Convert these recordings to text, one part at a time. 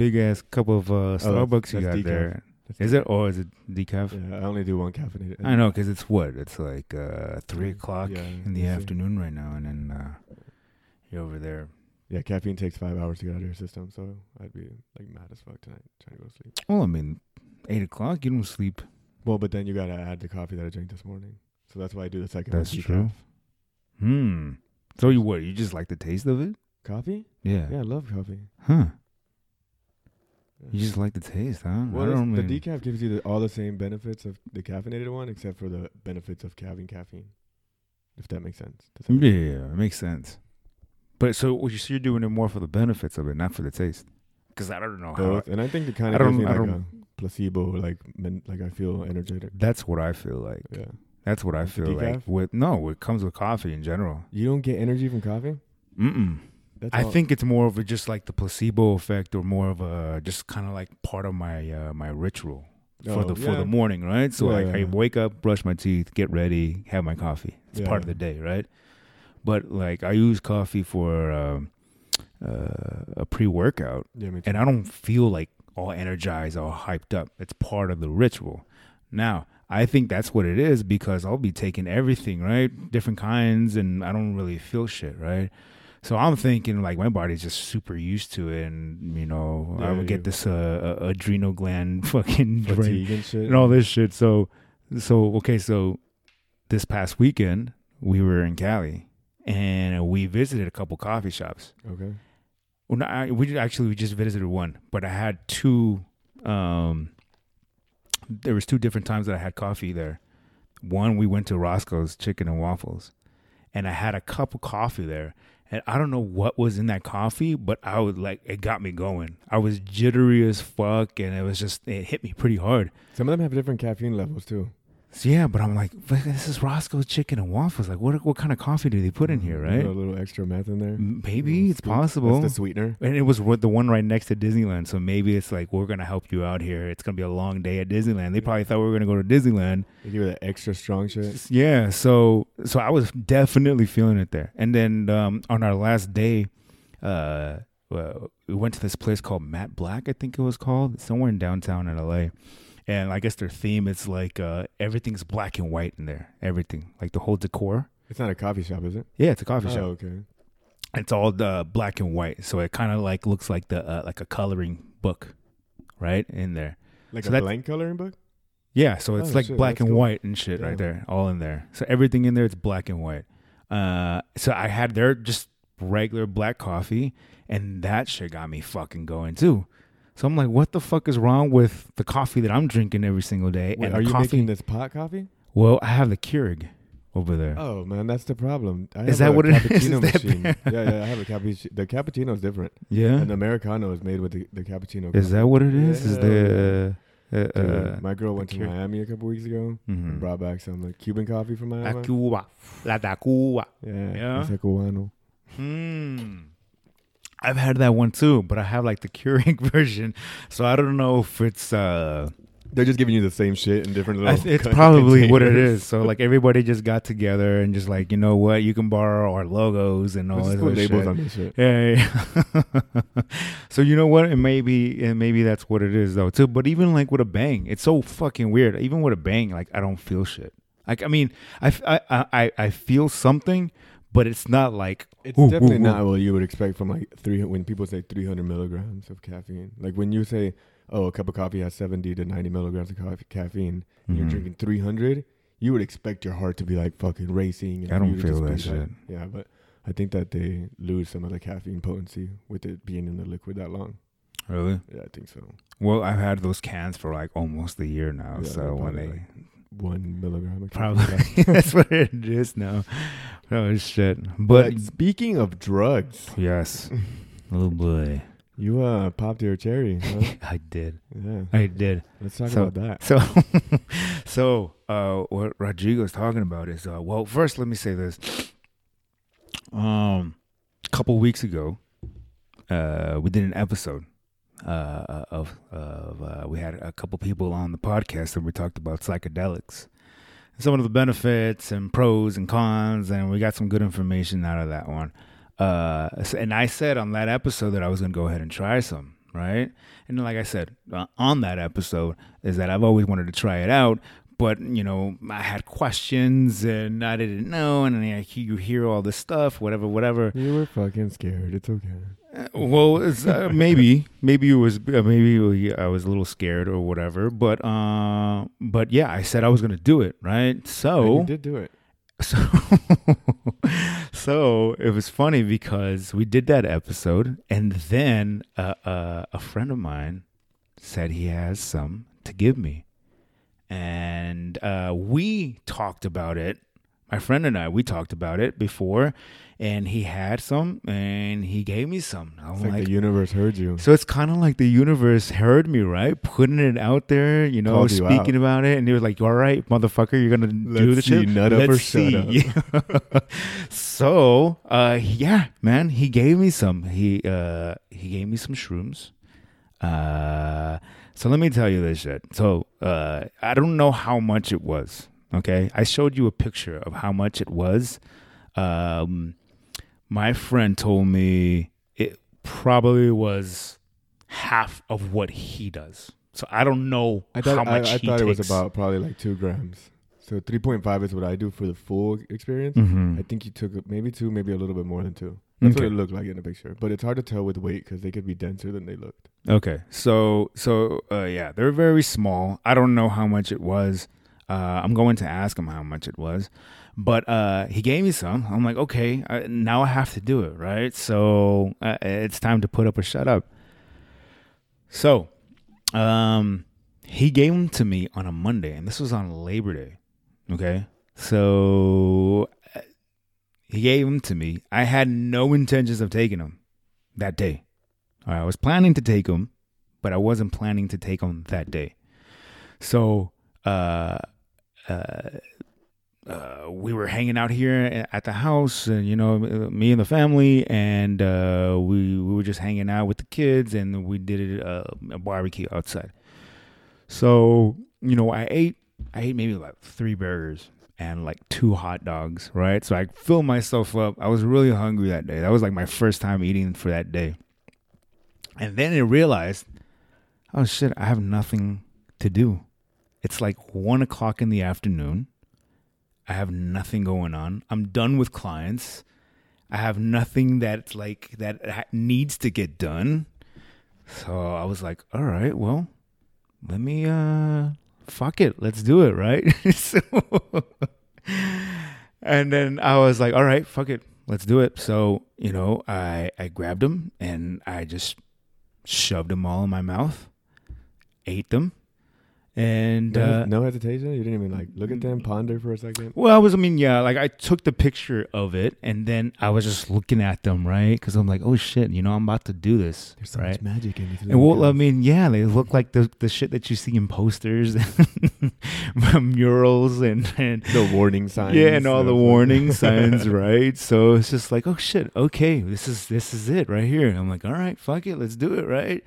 big ass cup of uh, Starbucks you that's got decaf. there. That's Is it or is it decaf? Yeah, I only do one caffeinated. I know because it's what it's like uh, three o'clock Yeah, in the afternoon right now, and then uh, you're over there. Yeah, caffeine takes five hours to get out of your system, so I'd be like mad as fuck tonight trying to go to sleep. Well, I mean, eight o'clock you don't sleep. Well, but then you gotta add the coffee that I drank this morning, so that's why I do the second. That's true. Hmm. So you what? You just like the taste of it? Coffee? Yeah. Yeah, I love coffee. Huh. You just like the taste, huh? Well, I don't the mean- decaf gives you the, all the same benefits of the caffeinated one, except for the benefits of having caffeine. If that makes sense. Does that Yeah, make yeah, it makes sense. But so what you so you're doing it more for the benefits of it, not for the taste. Because I don't know how. Both. And I think it kind of gives don't- me I like don't- a placebo, like men, like I feel energetic. That's what I feel like. Yeah. That's what I the feel like. With no, it comes with coffee in general. You don't get energy from coffee. Mm-mm. That's I all- think it's more of a just like the placebo effect, or more of a just kind of like part of my uh, my ritual for Oh, the for the morning, right? So Yeah, like I wake up, brush my teeth, get ready, have my coffee. It's Yeah, part of the day, right? But like I use coffee for um, uh, a pre workout, Yeah, and I don't feel like all energized, all hyped up. It's part of the ritual. Now, I think that's what it is because I'll be taking everything, right? Different kinds, and I don't really feel shit, right? So I'm thinking like my body's just super used to it, and you know I Yeah, would get this uh, uh, adrenal gland fucking fatigue and shit. and all this shit. So, so okay, so this past weekend we were in Cali, and we visited a couple coffee shops. Okay. Well, no, I, we actually we just visited one, but I had two. Um, there was two different times that I had coffee there. One, we went to Roscoe's Chicken and Waffles, and I had a cup of coffee there. And I don't know what was in that coffee, but I was like, it got me going. I was jittery as fuck, and it was just it hit me pretty hard. Some of them have different caffeine levels too. So yeah, but I'm like, "Fuck, this is Roscoe's Chicken and Waffles. Like, what what kind of coffee do they put in here, right? a little extra meth in there. Maybe it's possible. That's the sweetener. And it was the one right next to Disneyland. So maybe it's like, we're going to help you out here. It's going to be a long day at Disneyland. They probably thought we were going to go to Disneyland. They give that extra strong shit. Yeah. So, so I was definitely feeling it there. And then um, on our last day, uh, well, we went to this place called Matt Black, I think it was called, somewhere in downtown in LA. And I guess their theme is like uh, everything's black and white in there. Everything, like the whole decor. It's not a coffee shop, is it? Yeah, it's a coffee oh, shop. okay. it's all the black and white so it kind of like looks like the uh, like a coloring book right in there Like So a blank coloring book. yeah so it's Oh, like shit, black and cool. white and shit right there all in there so everything in there is black and white uh so i had their just regular black coffee and that shit got me fucking going too so i'm like what the fuck is wrong with the coffee that i'm drinking every single day Wait, and are you coffee making this pot coffee? well i have the keurig over there Oh man, that's the problem. I Is that a what it is? cappuccino Is machine. yeah, yeah, I have a cappuccino. The cappuccino is different. yeah An americano is made with the, the cappuccino. is coffee. that what it is is the uh, uh, uh, my girl went to Keurig. Miami a couple weeks ago mhm. and brought back some like Cuban coffee from Miami. La. Cuba. La da Cuba. yeah, Yeah. ese cubano. Hmm. I've had that one too, but I have like the Keurig version, so I don't know if it's uh They're just giving you the same shit in different little. th- it's probably what it is. So like everybody just got together and just like, you know what, you can borrow our logos and all other labels shit. on this shit. Yeah, yeah. so you know what? And maybe and maybe that's what it is though too. But even like with a bang, it's so fucking weird. Even with a bang, like I don't feel shit. Like I mean, I I I, I feel something, but it's not like It's ooh, definitely ooh, ooh. not what you would expect from like three. When people say 300 milligrams of caffeine, like when you say, "Oh, a cup of coffee has 70 to 90 milligrams of coffee, caffeine," and you're mm-hmm. drinking 300, you would expect your heart to be like fucking racing. And I don't feel that be like- shit. yeah, but I think that they lose some of the caffeine potency with it being in the liquid that long. Really? Yeah, I think so. Well, I've had those cans for like almost a year now. Yeah, so when they like one milligram. Of probably that's what it is now. Oh shit! But but speaking of drugs, yes, oh boy, you uh popped your cherry. Huh? I did. yeah, I did. let's talk So- about that. So, so uh, what Rodrigo's talking about is uh, well. First, let me say this. Um, a couple weeks ago, uh, we did an episode uh, of of uh, we had a couple people on the podcast and we talked about psychedelics, and some of the benefits and pros and cons, and we got some good information out of that one. Uh, and I said on that episode that I was gonna go ahead and try some. right? And like I said uh, on that episode, is that I've always wanted to try it out, but you know I had questions and I didn't know, and I, you hear all this stuff, whatever, whatever. You were fucking scared. It's okay. Well, it's, uh, maybe, maybe it was, uh, maybe I was a little scared or whatever, but, uh, but yeah, I said I was gonna do it, right? And So, you did do it. so, so it was funny because we did that episode, and then uh, uh, a friend of mine said he has some to give me, and uh, we talked about it. My friend and I, we talked about it before, and he had some, and he gave me some. I'm like, like, the universe heard you. so it's kind of like the universe heard me, right? Putting it out there, you know, Called you speaking about it, and he was like, You're "All right, motherfucker, you're gonna do the Let's see, shit. nut up or Let's shut up." so, uh, yeah, man, he gave me some. He uh, he gave me some shrooms. Uh, so let me tell you this shit. So uh, I don't know how much it was. Okay, I showed you a picture of how much it was. Um, my friend told me it probably was half of what he does. So I don't know I thought, how much I, I he thought it was about probably like two grams. So 3.5 is what I do for the full experience. Mhm. I think you took maybe two, maybe a little bit more than two. That's Okay. what it looked like in the picture. But it's hard to tell with weight because they could be denser than they looked. Okay, so so uh, yeah, they're very small. I don't know how much it was. Uh, I'm going to ask him how much it was, but uh, he gave me some. I'm like, okay, uh, now I have to do it, right? So uh, it's time to put up or shut up. So, um, he gave them to me on a Monday, and this was on Labor Day. Okay, so uh, he gave them to me. I had no intentions of taking them that day. I was planning to take them, but I wasn't planning to take them that day. So, uh, uh, we were hanging out here at the house, and you know, me and the family, and uh, we we were just hanging out with the kids, and we did uh, a barbecue outside. So, you know, I ate I ate maybe like three burgers and like two hot dogs, right? So I filled myself up. I was really hungry that day. That was like my first time eating for that day. And then I realized, oh shit, I have nothing to do. It's like one o'clock in the afternoon. I have nothing going on. I'm done with clients. I have nothing that's like that needs to get done. So I was like, all right, well, let me uh fuck it, let's do it, right? so, and then I was like, all right, fuck it, let's do it. So, you know, I I grabbed them and I just shoved them all in my mouth, ate them, and No, uh, no hesitation. You didn't even like look at them, ponder for a second. well, I was, I mean, yeah, like I took the picture of it, and then I was just looking at them, right? Because I'm like, oh shit, you know, I'm about to do this, There's so right? much magic in these. And well, I mean, yeah, they look like the the shit that you see in posters, murals, and, and the warning signs. yeah, and all the warning signs, right? So it's just like, oh shit, okay, this is this is it right here. I'm like, all right, fuck it, let's do it, right?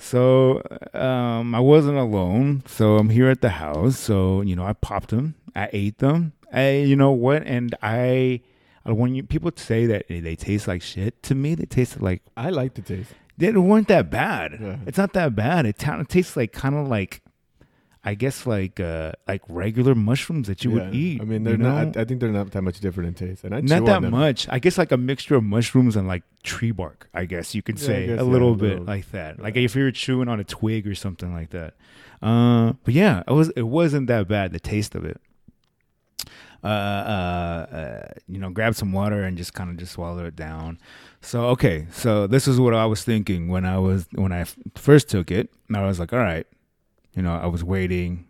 So um, I wasn't alone, so I'm here at the house. So you know, I popped them, I ate them. I, you know what? And I, I when you people say that they taste like shit, to me they tasted like I like the taste. they weren't that bad. Yeah. It's not that bad. It, ta- it tastes like kind of like, I guess like uh like regular mushrooms that you would eat. I mean, they're know? not. I, I think they're not that much different in taste, and I not that much. I guess like a mixture of mushrooms and like tree bark. I guess you could Yeah, say guess, a yeah, little a bit little. like that. Like if you were chewing on a twig or something like that. Uh, but yeah, it was it wasn't that bad. The taste of it. Uh, uh, uh, you know, grab some water and just kind of just swallow it down. So okay, so this is what I was thinking when I was when I f- first took it. And I was like, all right, you know, I was waiting,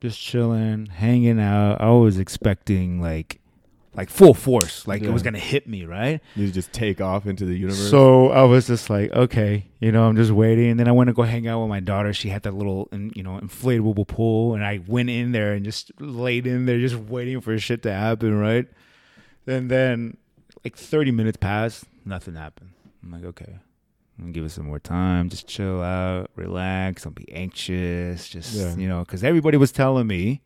just chilling, hanging out. I was expecting like like full force, like it was gonna hit me, right? You just take off into the universe. So I was just like, okay, you know, I'm just waiting. And then I went to go hang out with my daughter. She had that little, in- you know, inflatable pool, and I went in there and just laid in there, just waiting for shit to happen, right? And then, like 30 minutes passed, nothing happened. I'm like, okay, give it some more time, just chill out, relax, don't be anxious, just Yeah. you know, because everybody was telling me,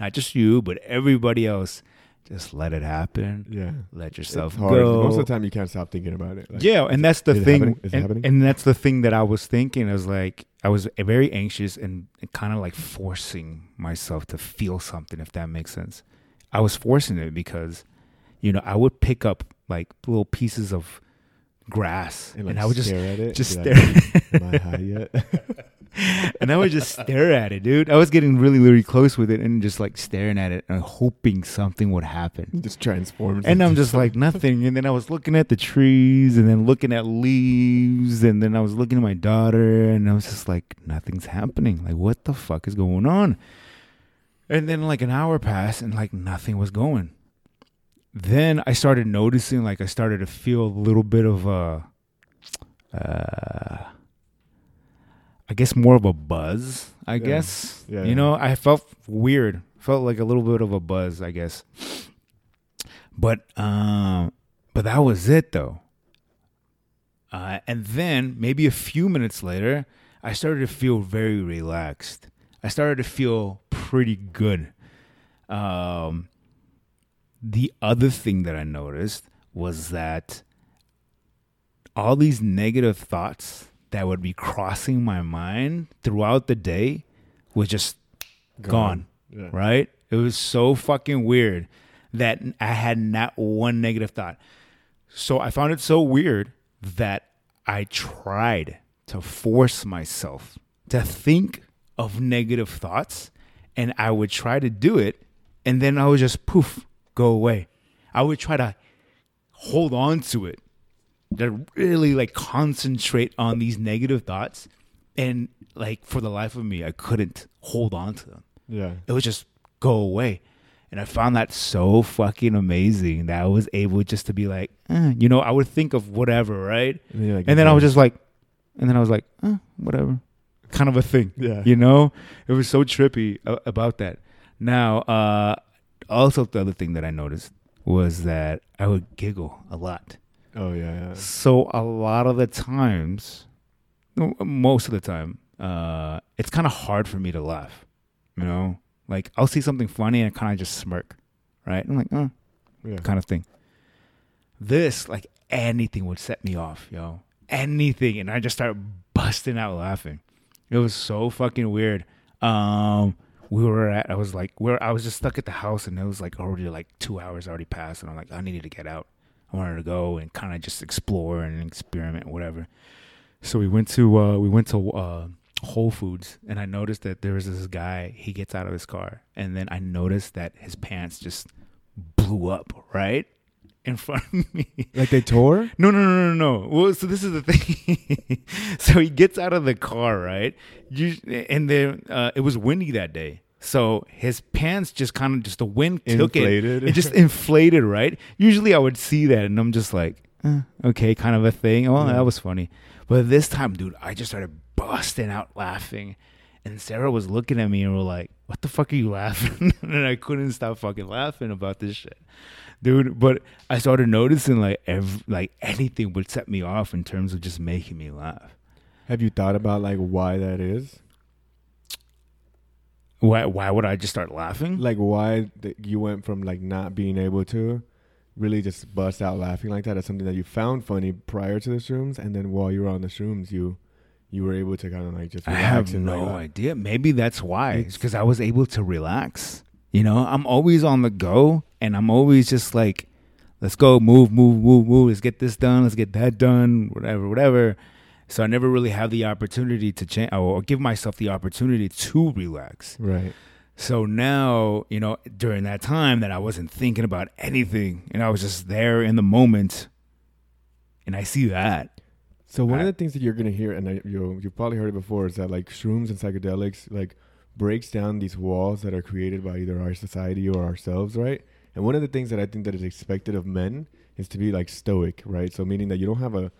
not just you, but everybody else. just let it happen. Yeah. Let yourself go. Most of the time, you can't stop thinking about it. Like, yeah, and that's the thing. happening? Is it and, happening? and that's the thing that I was thinking. I was like, I was very anxious and kind of like forcing myself to feel something, if that makes sense. I was forcing it because, you know, I would pick up like little pieces of grass And, and, like, I would just stare at it. just be like, Am I high yet? and I would just stare at it, dude. I was getting really, really close with it and just like staring at it and hoping something would happen. just transforms. And I'm just like nothing. And then I was looking at the trees and then looking at leaves and then I was looking at my daughter and I was just like, nothing's happening. Like, what the fuck is going on? And then like an hour passed and like nothing was going. Then I started noticing, like I started to feel a little bit of a, uh, I guess more of a buzz. I Yeah. guess Yeah, you yeah. know I felt weird. Felt like a little bit of a buzz. I guess. But um, but that was it though. Uh, and then maybe a few minutes later, I started to feel very relaxed. I started to feel pretty good. Um, the other thing that I noticed was that all these negative thoughts that would be crossing my mind throughout the day was just gone Yeah. right? It was so fucking weird that I had not one negative thought. So I found it so weird that I tried to force myself to think of negative thoughts and I would try to do it and then I would just poof go away. I would try to hold on to it to really like concentrate on these negative thoughts and like for the life of me I couldn't hold on to them Yeah. it would just go away. And I found that so fucking amazing that I was able just to be like, eh, you know, I would think of whatever, right? And then, like, And then I was just like, and then I was like, eh, whatever, kind of a thing, Yeah. you know? It was so trippy about that. Now, uh, also the other thing that I noticed was that I would giggle a lot. Oh yeah. yeah. So a lot of the times, most of the time, uh, it's kind of hard for me to laugh. You know, like I'll see something funny and kind of just smirk, right? I'm like, oh, Yeah. kind of thing. This, like anything, would set me off, yo. Anything, and I just start busting out laughing. It was so fucking weird. Um, we were at, I was like, where I was just stuck at the house, and it was like already like two hours already passed, and I'm like, I needed to get out. I wanted to go and kind of just explore and experiment, whatever. So we went to uh, we went to uh, Whole Foods, and I noticed that there was this guy. He gets out of his car, and then I noticed that his pants just blew up right in front of me. Like they tore. No, no, no, no, no. Well, so this is the thing. so he gets out of the car, right? You, and then uh, it was windy that day. So his pants just kind of just the wind took Inflated. it. It just inflated, right? Usually I would see that and I'm just like, eh, okay, kind of a thing. Oh, Yeah. that was funny. But this time, dude, I just started busting out laughing. And Sarah was looking at me and we're like, what the fuck are you laughing? and I couldn't stop fucking laughing about this shit. Dude, but I started noticing like ev- like anything would set me off in terms of just making me laugh. Have you thought about like why that is? Why why would I just start laughing? Like why th- you went from like not being able to really just bust out laughing like that as something that you found funny prior to the shrooms, and then while you were on the shrooms, you you were able to kind of like just I relax have and no like, idea. Maybe that's why. It's It's- because I was able to relax. You know, I'm always on the go and I'm always just like, let's go, move, move, move, move. Let's get this done. Let's get that done, whatever, whatever. So I never really have the opportunity to change or give myself the opportunity to relax. right. So now, you know, during that time that I wasn't thinking about anything and I was just there in the moment and I see that. So one I- of the things that you're gonna hear, and I, you you probably heard it before, is that like shrooms and psychedelics like breaks down these walls that are created by either our society or ourselves, right? And one of the things that I think that is expected of men is to be like stoic, right? So meaning that you don't have a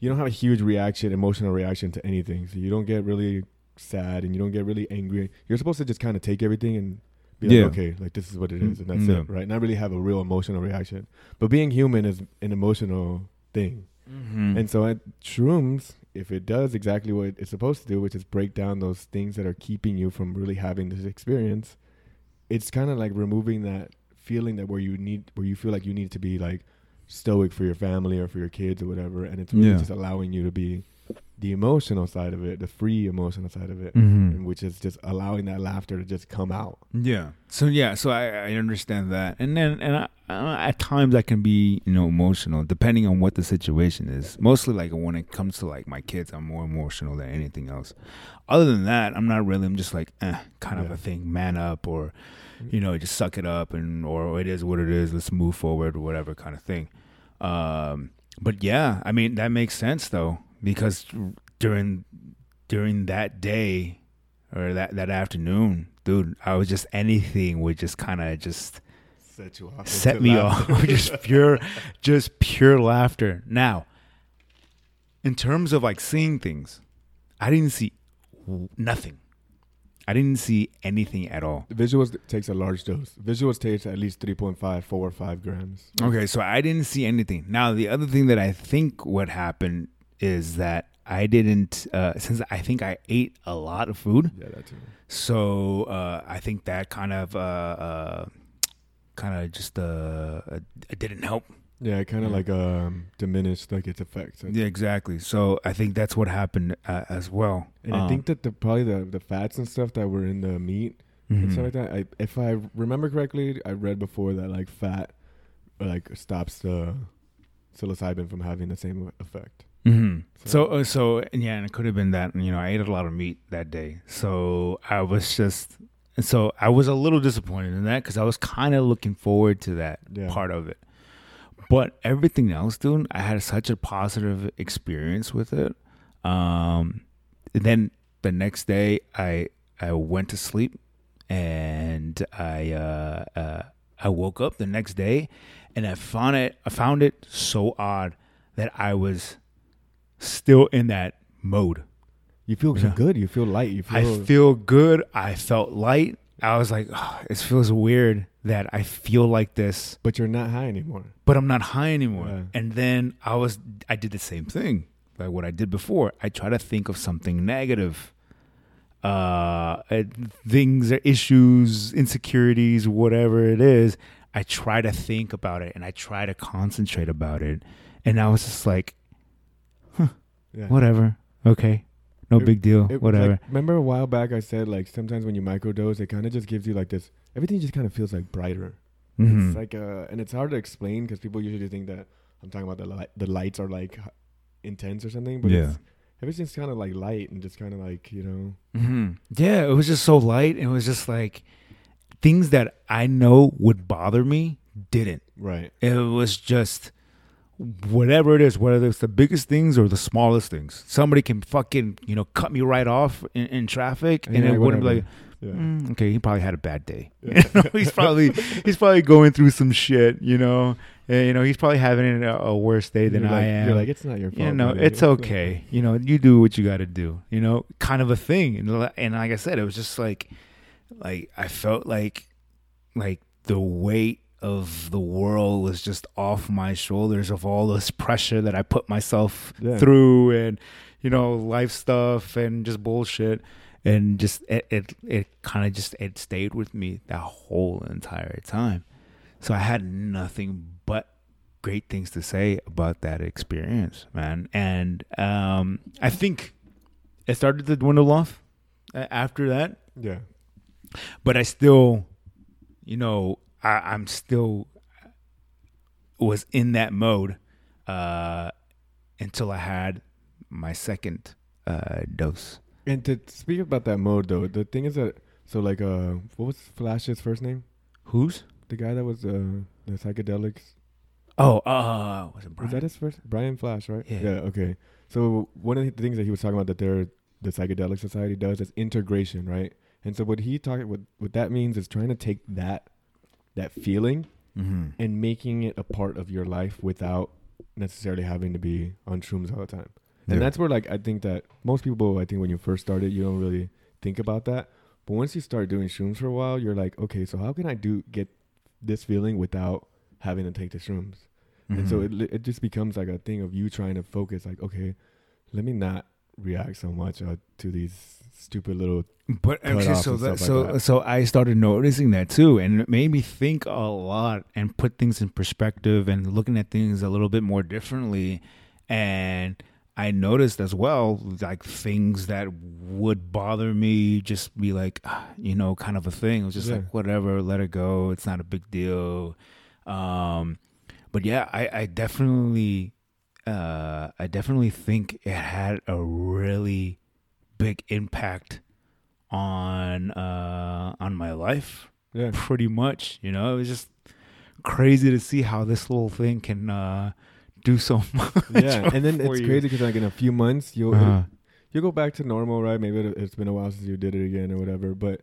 you don't have a huge reaction, emotional reaction to anything. So you don't get really sad and you don't get really angry. You're supposed to just kind of take everything and be like, Yeah. okay, like this is what it Mm, and that's yeah. it, right? Not really have a real emotional reaction. But being human is an emotional thing. Mm-hmm. And so at shrooms, if it does exactly what it's supposed to do, which is break down those things that are keeping you from really having this experience, it's kind of like removing that feeling that where you need where you feel like you need to be like stoic for your family or for your kids or whatever, and it's really Yeah. just allowing you to be the emotional side of it, the free emotional side of it, Mm-hmm. which is just allowing that laughter to just come out. Yeah. So yeah. So I, I understand that, and then and I, uh, at times I can be you know emotional depending on what the situation is. Mostly like when it comes to like my kids, I'm more emotional than anything else. Other than that, I'm not really. I'm just like eh, kind of Yeah. a thing. Man up, or you know, just suck it up, and or it is what it is. Let's move forward, or whatever kind of thing. Um, but yeah, I mean that makes sense though because during during that day or that that afternoon, dude, I was just anything would just kind of just Set you off. set me laughter. off, just pure, just pure laughter. Now, in terms of like seeing things, I didn't see nothing. I didn't see anything at all. Visuals takes a large dose. Visuals takes at least 3.5, 4 or 5 grams. Okay, so I didn't see anything. Now, the other thing that I think what happened is that I didn't, uh, since I think I ate a lot of food, Yeah, that too. so uh, I think that kind of, uh, uh, kind of just, uh, it didn't help. Yeah, it kind of Yeah. like um, diminished like its effects. Yeah, exactly. So I think that's what happened uh, as well. And I think that the probably the, the fats and stuff that were in the meat and Mhm. stuff like that. I, if I remember correctly, I read before that like fat like stops the psilocybin from having the same effect. Hmm So, uh, so and yeah, and it could have been that you know I ate a lot of meat that day, so I was just, so I was a little disappointed in that because I was kind of looking forward to that Yeah. part of it. But everything else, dude, I had such a positive experience with it. Um, then the next day, I I went to sleep, and I uh, uh, I woke up the next day, and I found it I found it so odd that I was still in that mode. You feel good. You feel light. You feel. I feel good. I felt light. I was like, oh, it feels weird that I feel like this, but you're not high anymore. but I'm not high anymore. Yeah. And then I was, I did the same thing, like what I did before. I try to think of something negative, uh, uh, things, or issues, insecurities, whatever it is. I try to think about it and I try to concentrate about it. And I was just like, Yeah. whatever, okay, no It- big deal, It- whatever. like, remember a while back I said like sometimes when you microdose, it kind of just gives you like this. Everything just kind of feels like brighter. Mhm. It's like uh, and it's hard to explain because people usually think that I'm talking about the light. The lights are like intense or something, but Yeah. it's, everything's kind of like light and just kind of like you know. hmm Yeah, it was just so light. And It was just like things that I know would bother me didn't. Right. It was just whatever it is, whether it's the biggest things or the smallest things. Somebody can fucking you know cut me right off in, in traffic, and, you're it wouldn't be like, Yeah. "Mm, okay, he probably had a bad day. Yeah. You know, he's probably he's probably going through some shit. You know, and, you know he's probably having a, a worse day than You're I like, am. You're like it's not your fault. you know, buddy. it's okay. You know, you do what you got to do. You know, kind of a thing. And and like I said, it was just like, like I felt like, like the weight of the world was just off my shoulders of all this pressure that I put myself Yeah. through, and you know, life stuff and just bullshit. And just it, it, it kind of just it stayed with me that whole entire time. So I had nothing but great things to say about that experience, man. And um, I think it started to dwindle off uh, after that, Yeah. but I still, you know, I, I'm still was in that mode uh, until I had my second uh, dose. And to speak about that mode though, the thing is that so like uh, what was Flash's first name? Who's The guy that was uh the psychedelics. Oh, uh, was it Brian? Was that his first? Brian Flash, right? Yeah. Yeah. Okay. So one of the things that he was talking about that they're the psychedelic society does is integration, right? And so what he talked what what that means is trying to take that that feeling mm-hmm. and making it a part of your life without necessarily having to be on shrooms all the time. And that's where like I think that most people I think when you first started you don't really think about that. But once you start doing shrooms for a while, you're like, okay, so how can I do get this feeling without having to take the shrooms? And so Mhm. it it just becomes like a thing of you trying to focus like, okay, let me not react so much uh, to these stupid little. But off so that, so like that. so I started noticing that too, and it made me think a lot and put things in perspective and looking at things a little bit more differently. And I noticed as well, like things that would bother me, just be like, you know, kind of a thing. It was just Yeah. like whatever, let it go. It's not a big deal. Um, but yeah, I, I definitely, uh, I definitely think it had a really big impact on uh on my life Yeah. pretty much you know it was just crazy to see how this little thing can uh do so much Yeah, and then it's you. crazy because like in a few months you'll Uh, you'll go back to normal, right? Maybe it's been a while since you did it again or whatever, but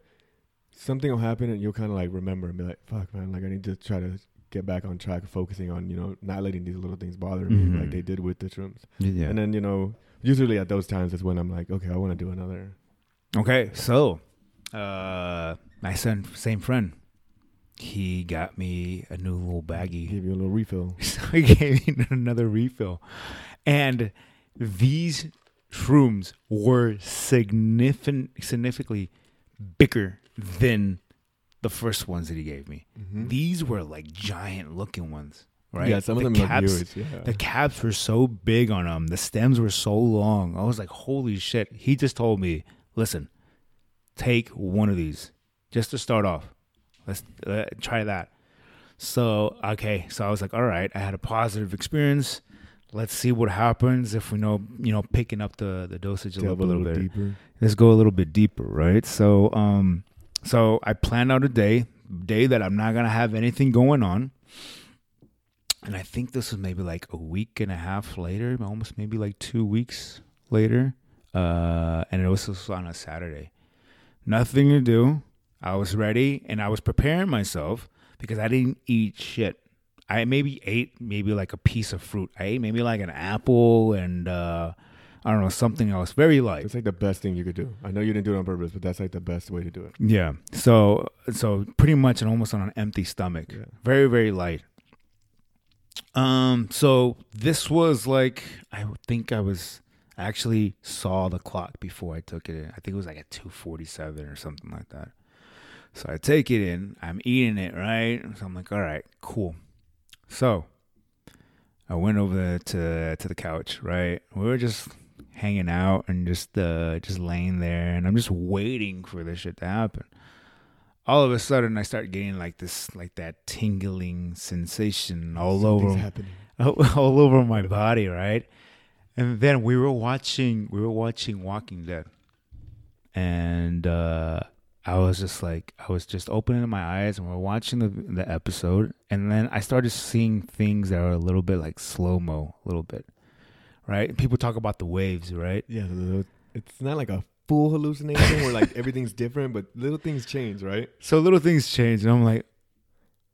something will happen and you'll kind of like remember and be like, "Fuck, man! Like I need to try to get back on track, focusing on you know not letting these little things bother me Mhm. like they did with the shrooms." yeah And then you know, usually at those times is when I'm like, "Okay, I want to do another." okay so uh my son same friend he got me a new little baggie Give you a little refill. So he gave me another refill. And these shrooms were significant, significantly bigger than the first ones that he gave me. Mhm. These were like giant looking ones, right? Yeah, some of The them look caps- huge. Yeah. The caps were so big on them. The stems were so long. I was like, holy shit. He just told me, listen, take one of these just to start off. Let's uh, try that. So, okay. So I was like, all right, I had a positive experience. Let's see what happens if we know, you know, picking up the, the dosage a Delve little, little bit deeper. let's go a little bit deeper, right? So, um, so I planned out a day, day that I'm not gonna have anything going on, and I think this was maybe like a week and a half later, almost maybe like two weeks later, uh, and it was on a Saturday. Nothing to do. I was ready, and I was preparing myself because I didn't eat shit. I maybe ate maybe like a piece of fruit. I ate maybe like an apple and uh, I don't know something else, very light. It's like the best thing you could do. I know you didn't do it on purpose, but that's like the best way to do it. Yeah. So so pretty much and almost on an empty stomach. Yeah. Very very light. Um so this was like I think I was I actually saw the clock before I took it in. I think it was like at 247 or something like that. So I take it in, I'm eating it, right? So I'm like, "All right, cool." So I went over to to the couch, right? We were just hanging out and just uh just laying there and I'm just waiting for this shit to happen. All of a sudden I start getting like this like that tingling sensation all Something's over happening. all, over my body, right? And then we were watching we were watching Walking Dead. And uh I was just like I was just opening my eyes and we're watching the the episode and then I started seeing things that are a little bit like slow-mo, a little bit. Right? People talk about the waves, right? Yeah, it's not like a full hallucination where like everything's different, but little things change, right? So little things change, and I'm like,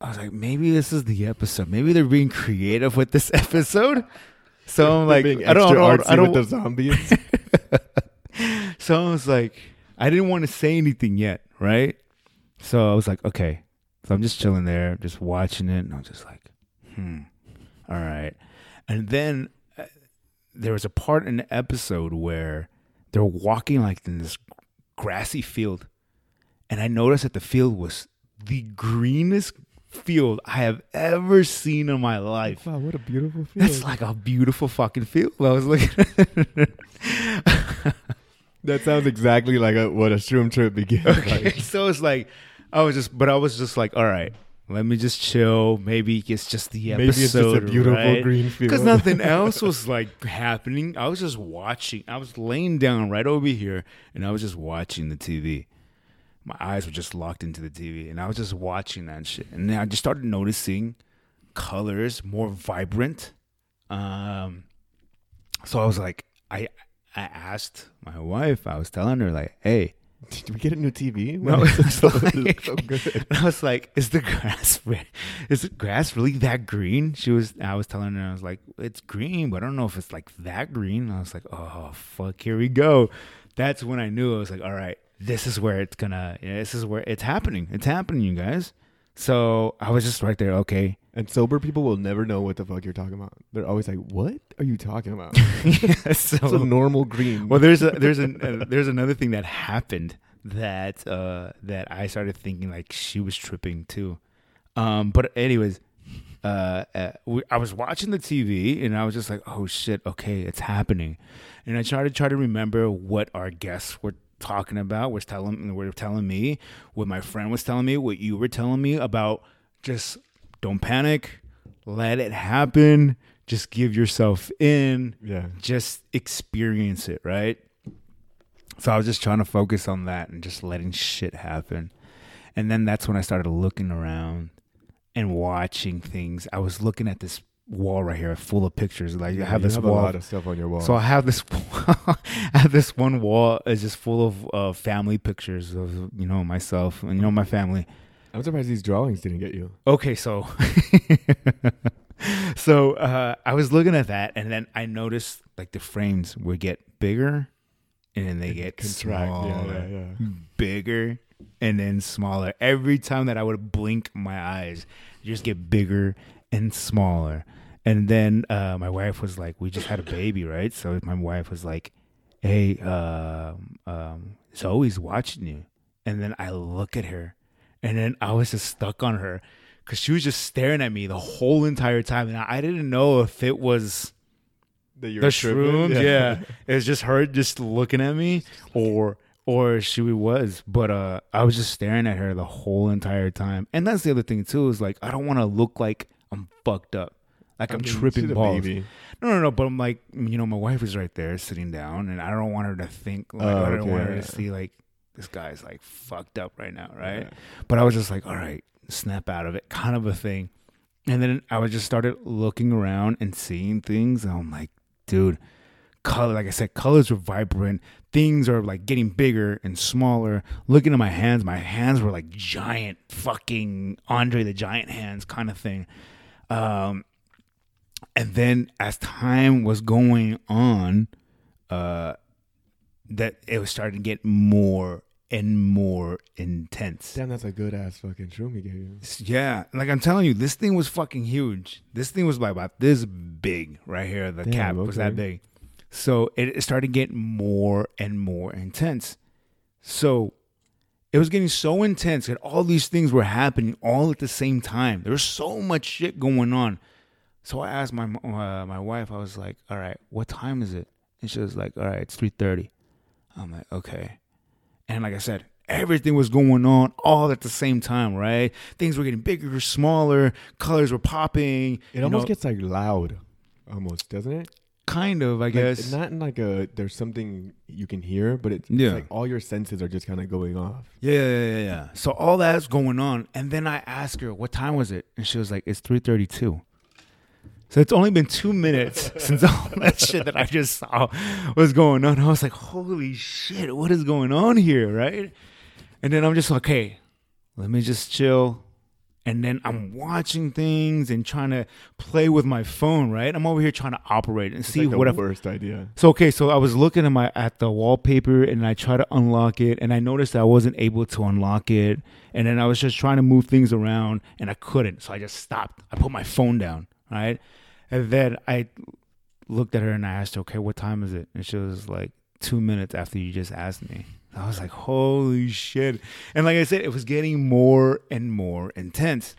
I was like, maybe this is the episode. Maybe they're being creative with this episode. So I'm like, I don't, I don't, I don't, with the zombies. so I was like, I didn't want to say anything yet, right? So I was like, okay. So I'm just chilling there, just watching it, and I'm just like, hmm, all right. And then there was a part in the episode where they're walking like in this grassy field, and I noticed that the field was the greenest field I have ever seen in my life. wow, what a beautiful field. That's like a beautiful fucking field. I was looking that sounds exactly like a, what a shroom trip begins. Okay, Like, so it's like I was just, but I was just like, all right, let me just chill. Maybe it's just the episode, maybe it's just a beautiful green field. Because nothing else was like happening. I was just watching. I was laying down right over here, and I was just watching the TV. My eyes were just locked into the TV, and I was just watching that shit. And then I just started noticing colors more vibrant. Um, so I was like, I I asked my wife. I was telling her like, hey. Did we get a new TV? No, it it's so, like- so good. I was like, "Is the grass is the grass really that green?" She was. I was telling her, I was like, "It's green, but I don't know if it's like that green." I was like, "Oh fuck, here we go." That's when I knew I was like, "All right, this is where it's gonna. this is where it's happening. It's happening, you guys." So I was just right there. Okay, And sober people will never know what the fuck you're talking about. They're always like, "What are you talking about?" Yeah, it's a normal green. well, there's a there's an uh, there's another thing that happened that uh that I started thinking like she was tripping too. Um, but anyways, uh, uh we, I was watching the TV and I was just like, oh shit, okay, it's happening, and I tried to try to remember what our guests were talking about, was telling were telling me, what my friend was telling me, what you were telling me about just don't panic, let it happen, just give yourself in yeah. just experience it, right? So I was just trying to focus on that and just letting shit happen. And then that's when I started looking around and watching things. I was looking at this wall right here full of pictures. Like I have you this have wall. a lot of stuff on your wall. So I have this I have this one wall is just full of uh, family pictures of you know myself and you know my family. I'm surprised these drawings didn't get you. Okay, so so uh, I was looking at that, and then I noticed like the frames would get bigger, and then they get Contract. smaller, Yeah, yeah, yeah. bigger, and then smaller. Every time that I would blink my eyes, just get bigger and smaller. And then uh, my wife was like, "We just had a baby, right?" So my wife was like, "Hey, um, um, Zoe's watching you." And then I look at her, and then I was just stuck on her because she was just staring at me the whole entire time, and I didn't know if it was the tripping? shrooms. Yeah. it was just her just looking at me, or or she was. But uh, I was just staring at her the whole entire time, and that's the other thing too. Is like I don't want to look like I'm fucked up, like I I'm tripping balls. baby. No, no, no. But I'm like, you know, my wife is right there sitting down, and I don't want her to think. Like, Oh, I don't okay, want her to see like this guy's like fucked up right now, right? Yeah. But I was just like, all right, snap out of it, kind of a thing. And then I was just started looking around and seeing things, and I'm like, dude, color. Like I said, colors were vibrant. Things are like getting bigger and smaller. Looking at my hands, my hands were like giant, fucking Andre the Giant hands, kind of thing. Um, and then as time was going on, uh, that it was starting to get more and more intense. Damn, that's a good ass fucking shroom he gave you. Yeah, like I'm telling you, this thing was fucking huge. This thing was like about this big right here. The Damn, cap was that big. So it it started getting more and more intense. So it was getting so intense that all these things were happening all at the same time. There was so much shit going on. So I asked my uh, my wife. I was like, "All right, what time is it?" And she was like, "All right, it's 3.30. I'm like, "Okay." And like I said, everything was going on all at the same time, right? Things were getting bigger, smaller, colors were popping. It almost know, gets like loud, almost, doesn't it? kind of, I Like, guess. not in like a there's something you can hear, but it's, Yeah. it's like all your senses are just kind of going off. Yeah, yeah, yeah, yeah. So all that's going on, and then I asked her, "What time was it?" And she was like, "It's 3.32. So it's only been two minutes since all that shit that I just saw was going on. I was like, "Holy shit, what is going on here?" Right? And then I'm just like, "Okay, let me just chill." And then I'm watching things and trying to play with my phone. Right? I'm over here trying to operate and It's see like the what if worst idea. so okay, so I was looking at my at the wallpaper and I tried to unlock it and I noticed I wasn't able to unlock it and then I was just trying to move things around and I couldn't. So I just stopped. I put my phone down, right? And then I looked at her and I asked her, "Okay, what time is it?" And she was like, two minutes after you just asked me." I was like, "Holy shit!" And like I said, it was getting more and more intense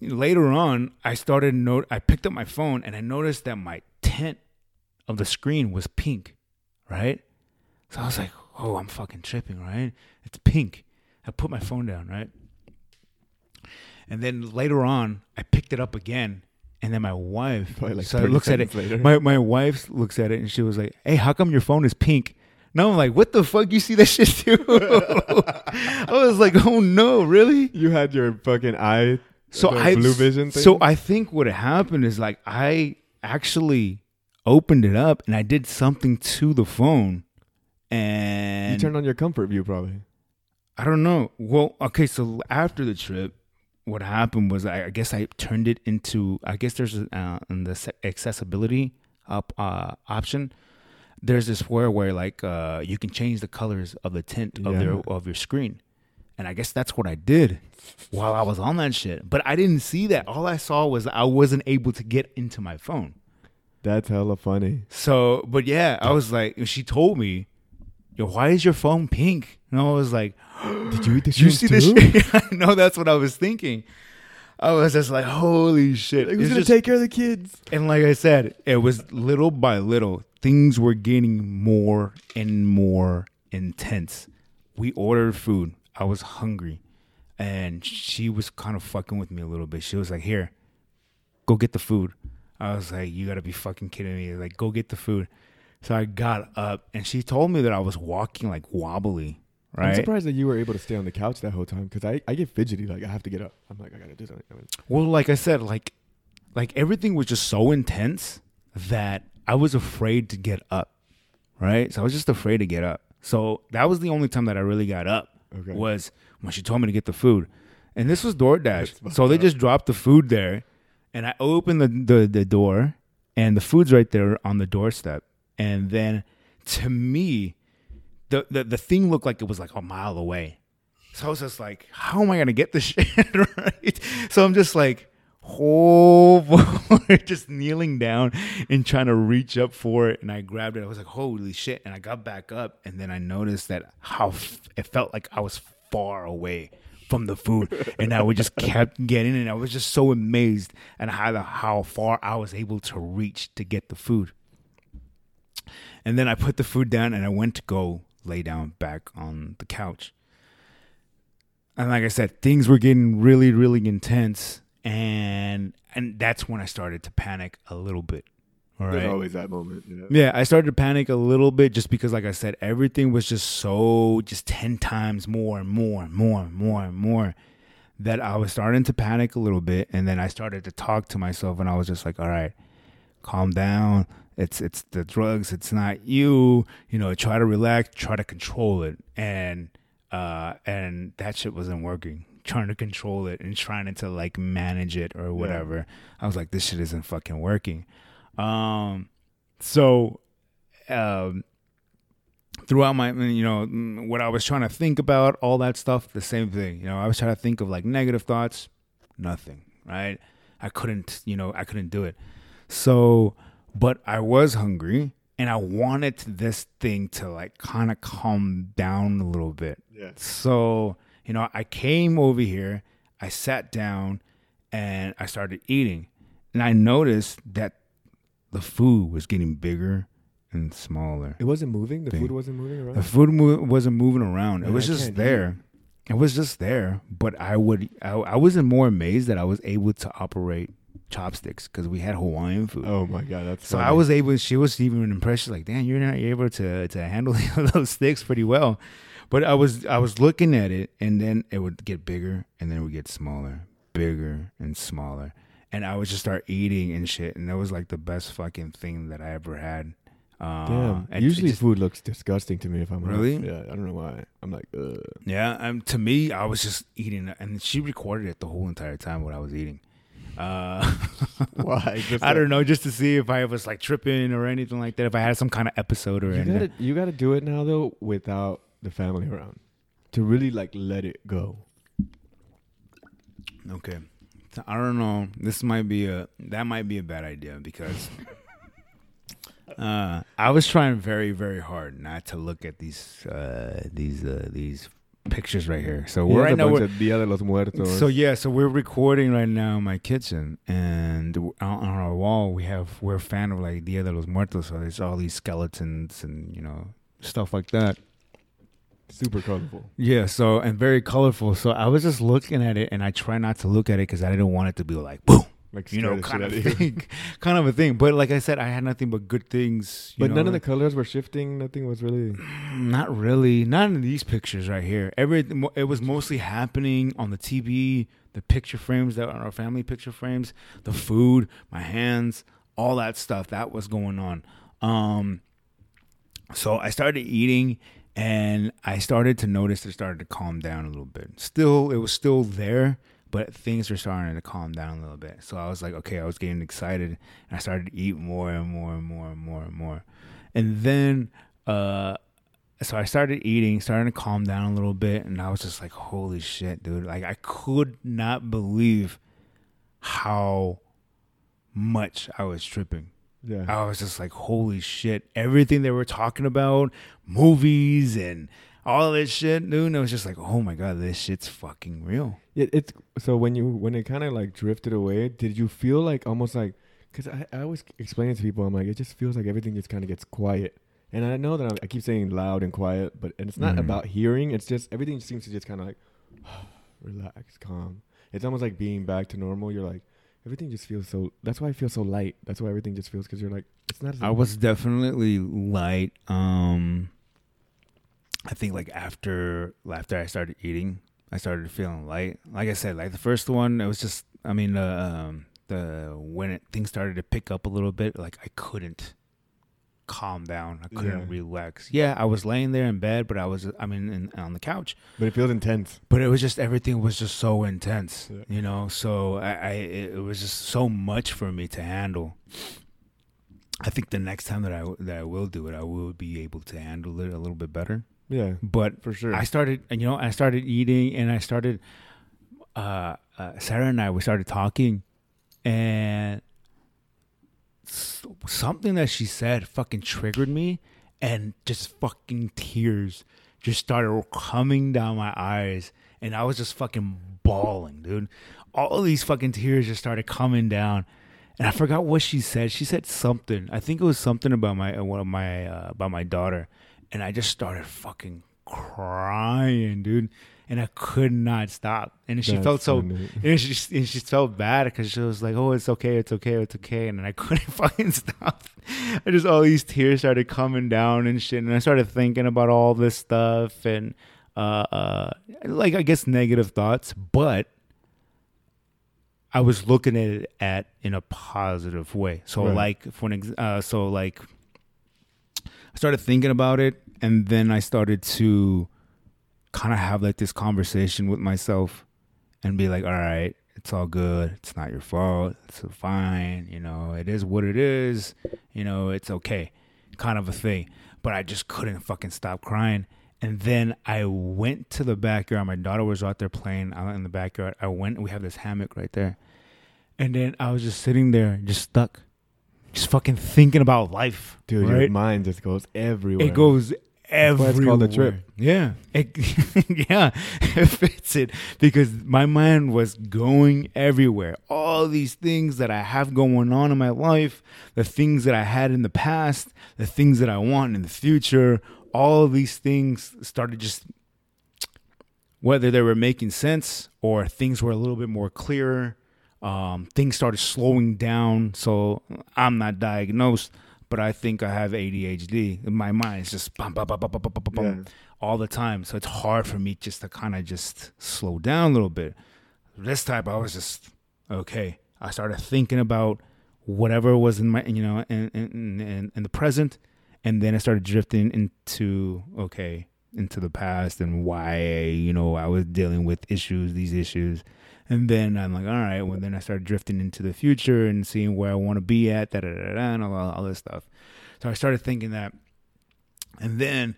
later on, I started note. I picked up my phone and I noticed that my tint of the screen was pink, right? So I was like, "Oh, I'm fucking tripping, right? It's pink." I put my phone down, right? And then later on, I picked it up again, and then my wife like so 30 looks at it. later. My my wife looks at it and she was like, "Hey, how come your phone is pink?" No, I'm like, "What the fuck? You see that shit too?" I was like, "Oh no, really?" You had your fucking eye, So I blue vision thing. So I think what happened is like I actually opened it up and I did something to the phone, and you turned on your comfort view probably. I don't know. Well, okay, so after the trip, what happened was I, I guess I turned it into. I guess there's uh, in the accessibility up uh, option. There's this where where like uh, you can change the colors of the tint of Yeah. their of your screen, And I guess that's what I did while I was on that shit. But I didn't see that. All I saw was I wasn't able to get into my phone. That's hella funny. So, but yeah, I was like, she told me, yo, why is your phone pink? And I was like, Did you eat the did you see too? this shit? I know that's what I was thinking. I was just like, holy shit. Like, who's gonna just- take care of the kids? and like I said, it was little by little, things were getting more and more intense. We ordered food. I was hungry. And she was kind of fucking with me a little bit. She was like, Here, go get the food. I was like, You gotta be fucking kidding me. Like, go get the food. So I got up and she told me that I was walking like wobbly. I'm surprised that you were able to stay on the couch that whole time because I, I get fidgety. Like I have to get up. I'm like I gotta do something. I mean, Well, like I said, like like everything was just so intense that I was afraid to get up. Right? So I was just afraid to get up. So that was the only time that I really got up Okay. was when she told me to get the food. And this was DoorDash. So they up. just dropped the food there and I opened the, the the door and the food's right there on the doorstep. And then to me, the, the the thing looked like it was like a mile away. So I was just like, how am I gonna get this shit right? So I'm just like, oh boy, just kneeling down and trying to reach up for it. And I grabbed it. I was like, holy shit. And I got back up and then I noticed that how f- it felt like I was far away from the food. And I would just kept getting it. And I was just so amazed at how the, how far I was able to reach to get the food. And then I put the food down and I went to go lay down back on the couch. And like I said, things were getting really, really intense. And and that's when I started to panic a little bit. All There's always that moment. Yeah. Yeah, I started to panic a little bit just because, like I said, everything was just so just ten times more and more and more and more and more that I was starting to panic a little bit, and then I started to talk to myself, and I was just like, "All right, calm down. It's it's the drugs. It's not you. You know, try to relax. Try to control it." And uh, and that shit wasn't working. Trying to control it and trying to like manage it or whatever. I was like, "This shit isn't fucking working." Um, so, um, throughout my, you know, what I was trying to think about, all that stuff, the same thing. You know, I was trying to think of like negative thoughts, nothing, right? I couldn't, you know, I couldn't do it. So, but I was hungry and I wanted this thing to like kind of calm down a little bit. Yeah. So, you know, I came over here, I sat down, and I started eating. And I noticed that the food was getting bigger and smaller. It wasn't moving. The Thing. food wasn't moving The food mo- wasn't moving around. it was I just there. It was just there. But I would, I, I wasn't more amazed that I was able to operate chopsticks because we had Hawaiian food. Oh my god, that's So funny. I was able. She was even impressed. She's like, "Damn, you're not able to to handle those sticks pretty well." But I was I was looking at it, and then it would get bigger, and then it would get smaller, bigger and smaller, and I would just start eating and shit, and that was like the best fucking thing that I ever had. Uh, Damn. Usually just- food looks disgusting to me if I'm Really? honest. Yeah, I don't know why. I'm like, Ugh. yeah. Um, to me, I was just eating, and she recorded it the whole entire time what I was eating. Uh, why? Just I like- don't know, just to see if I was like tripping or anything like that. If I had some kind of episode or You anything. gotta you gotta do it now though without the family around to really like let it go. Okay. So, I don't know. This might be a that might be a bad idea because uh I was trying very very hard not to look at these uh these uh these pictures right here. So we're right a now bunch we're, of Dia de los Muertos. so yeah, so we're recording right now in my kitchen, and on, on our wall we have we're a fan of like Dia de los Muertos, so there's all these skeletons and you know stuff like that. super colorful. Yeah, so and very colorful. So I was just looking at it, and I try not to look at it because I didn't want it to be like boom, Like you know, kind of of thing, kind of a thing. But like I said, I had nothing but good things. you But none know? of the colors were shifting. Nothing was really. Not really. Not in these pictures right here. Every it was mostly happening on the TV, the picture frames that are our family picture frames, the food, my hands, all that stuff. That was going on. Um, so I started eating, and I started to notice it started to calm down a little bit. Still, it was still there, but things were starting to calm down a little bit. So I was like, okay, I was getting excited, and I started to eat more and more and more and more and more. And then, uh, so I started eating, starting to calm down a little bit, and I was just like, "Holy shit, dude!" Like I could not believe how much I was tripping. Yeah. I was just like, "Holy shit!" Everything they were talking about, movies and all this shit, dude. And it was just like, "Oh my god, this shit's fucking real." It, it's so when you when it kind of like drifted away, did you feel like almost like because I, I always explain it to people, I'm like, it just feels like everything just kind of gets quiet. And I know that I'm, I keep saying loud and quiet, but and it's not Mhm. about hearing. It's just everything seems to just kind of like relax, calm. It's almost like being back to normal. You're like everything just feels so. That's why I feel so light. That's why everything just feels because you're like it's not. As I was definitely light. Um, I think like after after I started eating, I started feeling light. Like I said, like the first one, it was just. I mean, uh, um, the when it, things started to pick up a little bit, like I couldn't calm down. I couldn't Yeah. relax. Yeah, I was laying there in bed, but I was. I mean, in, on the couch. but it feels intense. But it was just everything was just so intense, Yeah. you know. So I, I it it was just so much for me to handle. I think the next time that I that I will do it, I will be able to handle it a little bit better. Yeah, But for sure. I started, you know, I started eating, and I started. Uh, uh, Sarah and I we started talking, and something that she said fucking triggered me, and just fucking tears just started coming down my eyes, and I was just fucking bawling, dude. All these fucking tears just started coming down, and I forgot what she said. She said something. I think it was something about my one of my uh, about my daughter, and I just started fucking crying, dude. And I could not stop. And she That's felt so funny. and she, and she felt bad because she was like, "Oh, it's okay, it's okay, it's okay," and then I couldn't fucking stop. I just all these tears started coming down and shit, and I started thinking about all this stuff and uh, uh, like I guess negative thoughts, but I was looking at it at in a positive way. So Right. like for an ex- uh, so like I started thinking about it, and then I started to kind of have like this conversation with myself and be like, all right, it's all good. It's not your fault. It's fine. You know, it is what it is. You know, it's okay, kind of a thing. But I just couldn't fucking stop crying. And then I went to the backyard. My daughter was out there playing out in the backyard. I went, we have this hammock right there. And then I was just sitting there, just stuck, just fucking thinking about life. Dude, right? your mind just goes everywhere. It goes everywhere. it's called a trip. Yeah, it, yeah, it fits it because my mind was going everywhere. All these things that I have going on in my life, the things that I had in the past, the things that I want in the future. All these things started just whether they were making sense or things were a little bit more clearer um, things started slowing down. So I'm not diagnosed, but I think I have ADHD. My mind is just bum, bum, bum, bum, bum, bum, bum, yeah. all the time. So it's hard for me just to kind of just slow down a little bit. This time I was just okay. I started thinking about whatever was in my, you know, in in, in, in the present, and then I started drifting into okay into the past and why you know I was dealing with issues, these issues and then I'm like, all right. Well, then I started drifting into the future and seeing where I want to be at, da da da da, and all, all this stuff. So I started thinking that, and then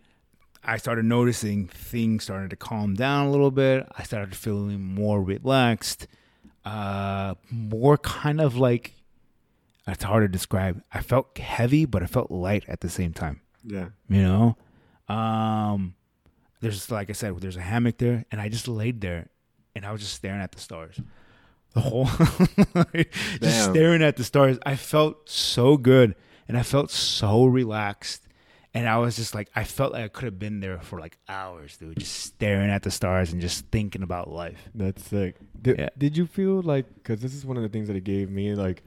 I started noticing things started to calm down a little bit. I started feeling more relaxed, uh, more kind of like it's hard to describe. I felt heavy, but I felt light at the same time. Yeah. You know, um, there's like I said, there's a hammock there, and I just laid there, and I was just staring at the stars. The whole, just Damn. staring at the stars. I felt so good, and I felt so relaxed, and I was just like, I felt like I could have been there for like hours, dude, just staring at the stars and just thinking about life. That's sick. Did, Yeah. did you feel like because this is one of the things that it gave me like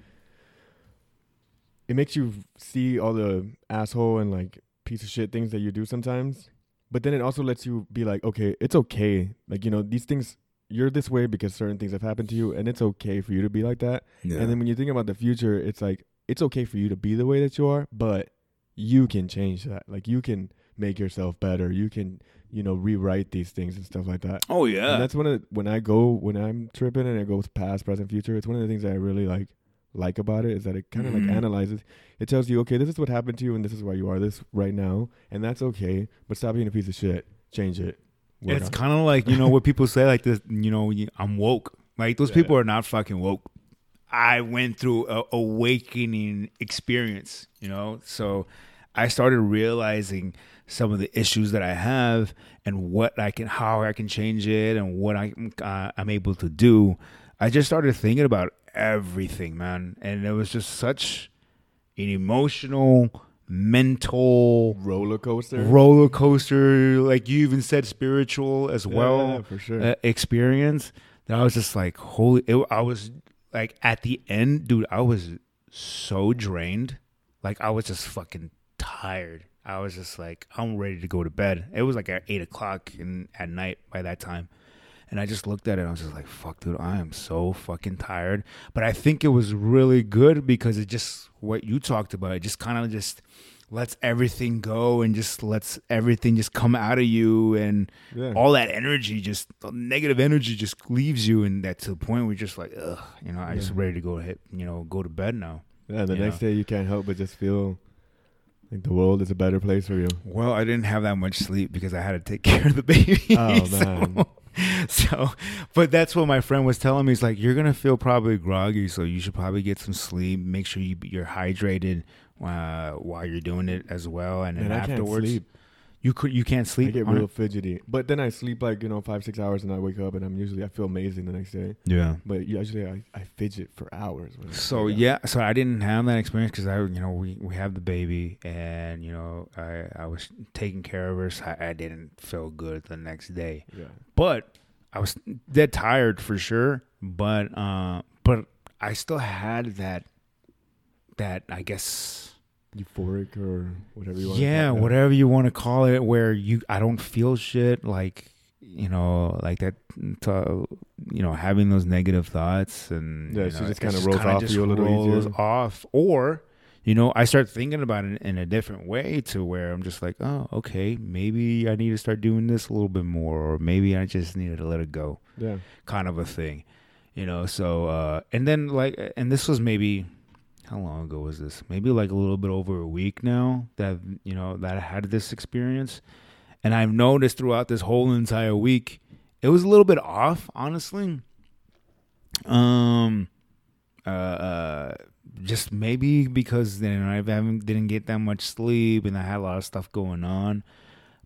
it makes you see all the asshole and like piece of shit things that you do sometimes, but then it also lets you be like, okay, it's okay. Like you know these things you're this way because certain things have happened to you, and it's okay for you to be like that. Yeah. And then when you think about the future, it's like it's okay for you to be the way that you are, but you can change that. Like you can make yourself better. You can you know rewrite these things and stuff like that. oh And yeah. that's one of the, when I go when I'm tripping and it goes past, present, future. It's one of the things that I really like like about it is that it kind of Mhm. like analyzes. It tells you, okay, this is what happened to you, and this is why you are this right now, and that's okay. But stop being a piece of shit. Change it. Work It's kind of like you know what people say like this. You know, I'm woke. Like those Yeah. people are not fucking woke. I went through a awakening experience. You know, so I started realizing some of the issues that I have and what I can, how I can change it, and what I uh, I'm able to do. I just started thinking about everything, man, and it was just such an emotional, mental roller coaster. roller coaster like you even said spiritual as Yeah, well for sure. uh, experience that i was just like holy it, i was like at the end dude i was so drained like i was just fucking tired i was just like i'm ready to go to bed it was like at eight o'clock in at night by that time and I just looked at it and I was just like, fuck, dude, I am so fucking tired. But I think it was really good because it just, what you talked about, it just kind of just lets everything go and just lets everything just come out of you. And yeah. all that energy, just the negative energy just leaves you. And that to the point where you're just like, ugh, you know, I just ready to go hit, you know, go to bed now. yeah. The next know. day, you can't help but just feel like the world is a better place for you. Well, I didn't have that much sleep because I had to take care of the baby. Oh, So- man. So, but that's what my friend was telling me. He's like, you're gonna feel probably groggy, so you should probably get some sleep. Make sure you you're hydrated uh, while you're doing it as well. And then And I can't afterwards, sleep. you could you can't sleep. I get real it? fidgety. But then I sleep like you know five six hours, and I wake up, and I'm usually I feel amazing the next day. Yeah. But usually I, I fidget for hours. So yeah, so I didn't have that experience because I, you know, we we have the baby, and you know, I I was taking care of her, so I, I didn't feel good the next day. yeah. but I was dead tired for sure. But uh, but I still had that that I guess euphoric or whatever you want. yeah, to whatever you want to call it, where you I don't feel shit like you know like that. To, you know, having those negative thoughts and Yeah, you know, just it kinda rolls off you a little rolls easier. off, or you know, I start thinking about it in a different way to where I'm just like, oh, okay, maybe I need to start doing this a little bit more, or maybe I just needed to let it go. Yeah. kind of a thing you know so uh and then like and this was maybe how long ago was this? Maybe like a little bit over a week now that you know that i had this experience. And i've noticed throughout this whole entire week it was a little bit off honestly. Um uh, uh just maybe because then i haven't didn't get that much sleep and i had a lot of stuff going on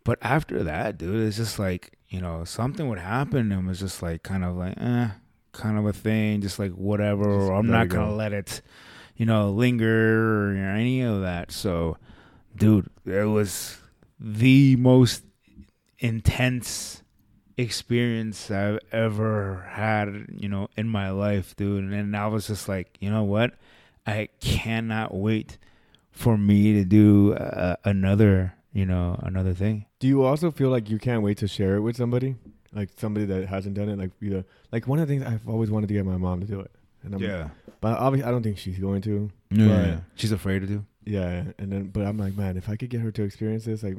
but after that, dude, it's just like, you know, something would happen and it was just like kind of like, eh, kind of a thing, just like whatever, Just I'm not gonna go. let it, you know, linger or any of that. So, dude, it was the most intense experience I've ever had, you know, in my life, dude. And I was just like, you know what? I cannot wait for me to do uh, another, you know, another thing. Do you also feel like you can't wait to share it with somebody, like somebody that hasn't done it? Like either like one of the things I've always wanted to get my mom to do it, and I'm, but obviously I don't think she's going to. Yeah, yeah. she's afraid to do. Yeah, and then but I'm like, man, if I could get her to experience this, like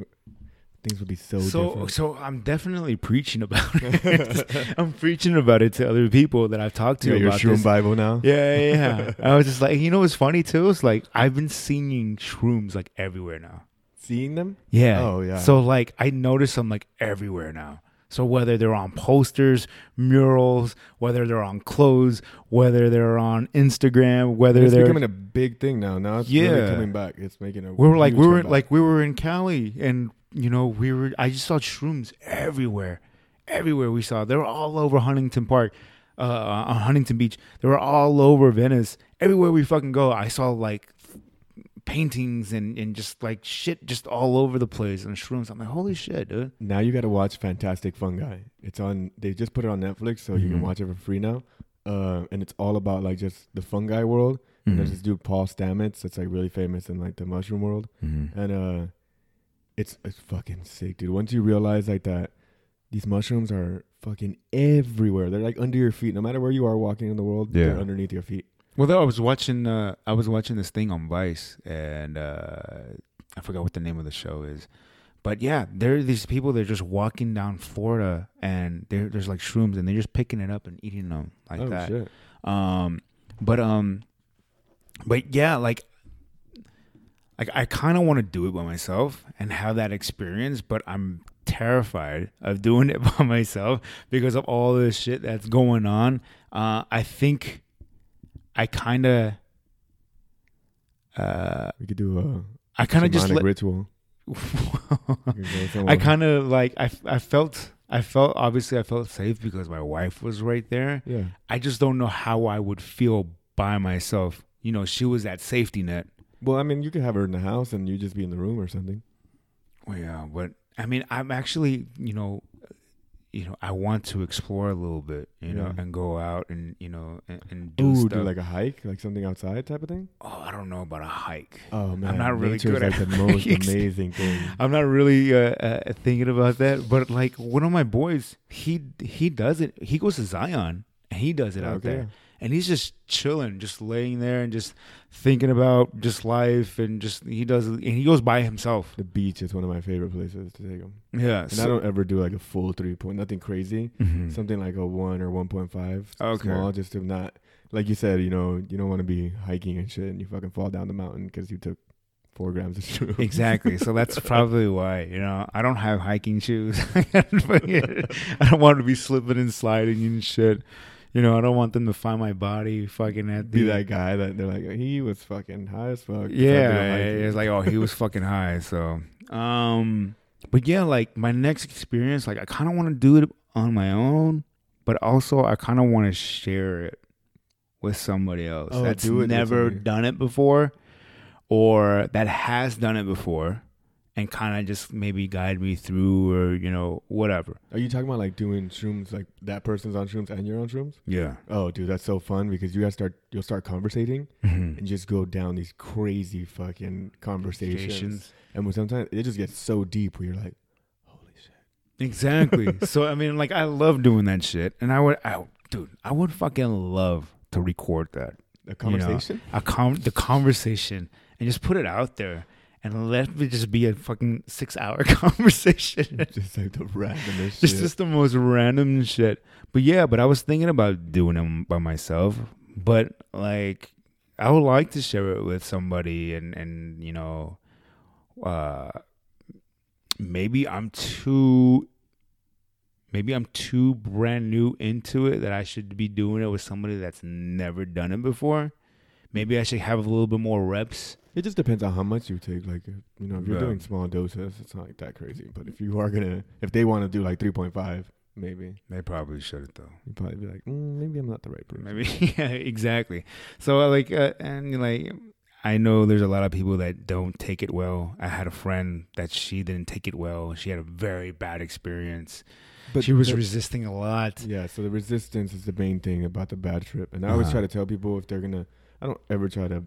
things would be so, So, different. so I'm definitely preaching about it. I'm preaching about it to other people that I've talked to you got your about shroom this. Bible now. Yeah, yeah, yeah. I was just like, you know, what's funny too? It's like I've been seeing shrooms like everywhere now. Seeing them. Yeah. Oh, yeah. So like I notice them like everywhere now. So whether they're on posters, murals, whether they're on clothes, whether they're on Instagram, whether it's they're becoming a big thing now. Now it's really coming back. It's making a. we were like we were comeback. like we were in Cali and you know we were I just saw shrooms everywhere. Everywhere we saw. They were all over Huntington Park. Uh, on Huntington Beach. They were all over Venice. Everywhere we fucking go, I saw like paintings and, and just like shit just all over the place and shrooms. I'm like, holy shit, dude. Now you got to watch Fantastic Fungi. It's on. They just put it on Netflix, so you Mhm. can watch it for free now. Uh, and it's all about like just the fungi world. And there's this dude Paul Stamets that's like really famous in like the mushroom world. Mhm. And uh, it's it's fucking sick, dude. Once you realize like that, these mushrooms are fucking everywhere. They're like under your feet. No matter where you are walking in the world, Yeah. they're underneath your feet. Well, though I was watching, uh, I was watching this thing on Vice, and uh, I forgot what the name of the show is, but yeah, there are these people. They're just walking down Florida, and there's like shrooms, and they're just picking it up and eating them like oh that. shit! Um, but um, but yeah, like like I kind of want to do it by myself and have that experience, but I'm terrified of doing it by myself because of all this shit that's going on. Uh, I think I kind of, uh, We could do a I kind of just, let, ritual. We could go I kind of like I, I felt I felt obviously I felt safe because my wife was right there. yeah. I just don't know how I would feel by myself. You know, she was that safety net. Well, I mean, you could have her in the house and you just be in the room or something. Well, yeah, but I mean, I'm actually, you know, you know, I want to explore a little bit, you know, and go out and you know and, and do Ooh, stuff. do like a hike, like something outside type of thing. oh, I don't know about a hike. Oh man, I'm not really nature's good like at the most amazing thing. I'm not really uh, uh, thinking about that, but like one of my boys, he he does it. He goes to Zion and he does it out Okay, there, and he's just chilling, just laying there and just thinking about just life and just he does and he goes by himself. The beach is one of my favorite places to take him. Yeah, And I don't ever do like a full three point, nothing crazy. Mhm. Something like a one or one point five, Okay. small, just to not, like you said, you know, you don't want to be hiking and shit, and you fucking fall down the mountain because you took four grams of shrooms. Exactly. So that's probably why, you know, I don't have hiking shoes. I don't want to be slipping and sliding and shit. You know, I don't want them to find my body fucking at Be that guy that they're like, he was fucking high as fuck. Yeah, it's like oh, he was fucking high. So, um, but yeah, like my next experience, like I kind of want to do it on my own, but also I kind of want to share it with somebody else Oh, that's do never done it before, or that has done it before, and kind of just maybe guide me through, or you know, whatever. Are you talking about like doing shrooms, like that person's on shrooms and you're on shrooms? Yeah. Oh, dude, that's so fun because you guys start, you'll start conversating Mhm. and just go down these crazy fucking conversations. And when sometimes it just gets so deep where you're like, holy shit. Exactly. so I mean, like I love doing that shit, and I would, I, dude, I would fucking love to record that. A conversation? a con- the conversation and just put it out there and let me just be a fucking six hour conversation. just like the randomest shit. just the most random shit. But yeah, but I was thinking about doing them by myself. But like I would like to share it with somebody and and you know uh maybe I'm too maybe I'm too brand new into it that I should be doing it with somebody that's never done it before. Maybe I should have a little bit more reps. It just depends on how much you take. Like, you know, if you're Yeah. doing small doses, it's not like that crazy. But if you are gonna, if they want to do like 3.5, maybe They probably should though. you'd probably be like, mm, maybe I'm not the right person. Maybe yeah, exactly. So uh, like uh, and like I know there's a lot of people that don't take it well. I had a friend that she didn't take it well. She had a very bad experience. But she was the- resisting a lot. yeah. So the resistance is the main thing about the bad trip. And I always Uh-huh. try to tell people if they're gonna, I don't ever try to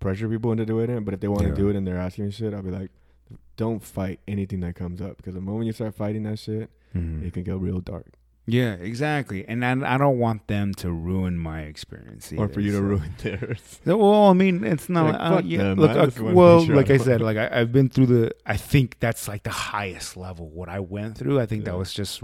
pressure people into doing it. But if they want to Yeah. do it and they're asking me shit, I'll be like, don't fight anything that comes up because the moment you start fighting that shit, Mhm. it can go real dark. Yeah, exactly. And I, I don't want them to ruin my experience. Or for you to ruin theirs. So, Well, I mean, it's not. Like, like, fuck yeah, them. look, I uh, just wanna make well, sure like I said, like I, I've been through the. I think that's like the highest level. What I went through, I think Yeah. that was just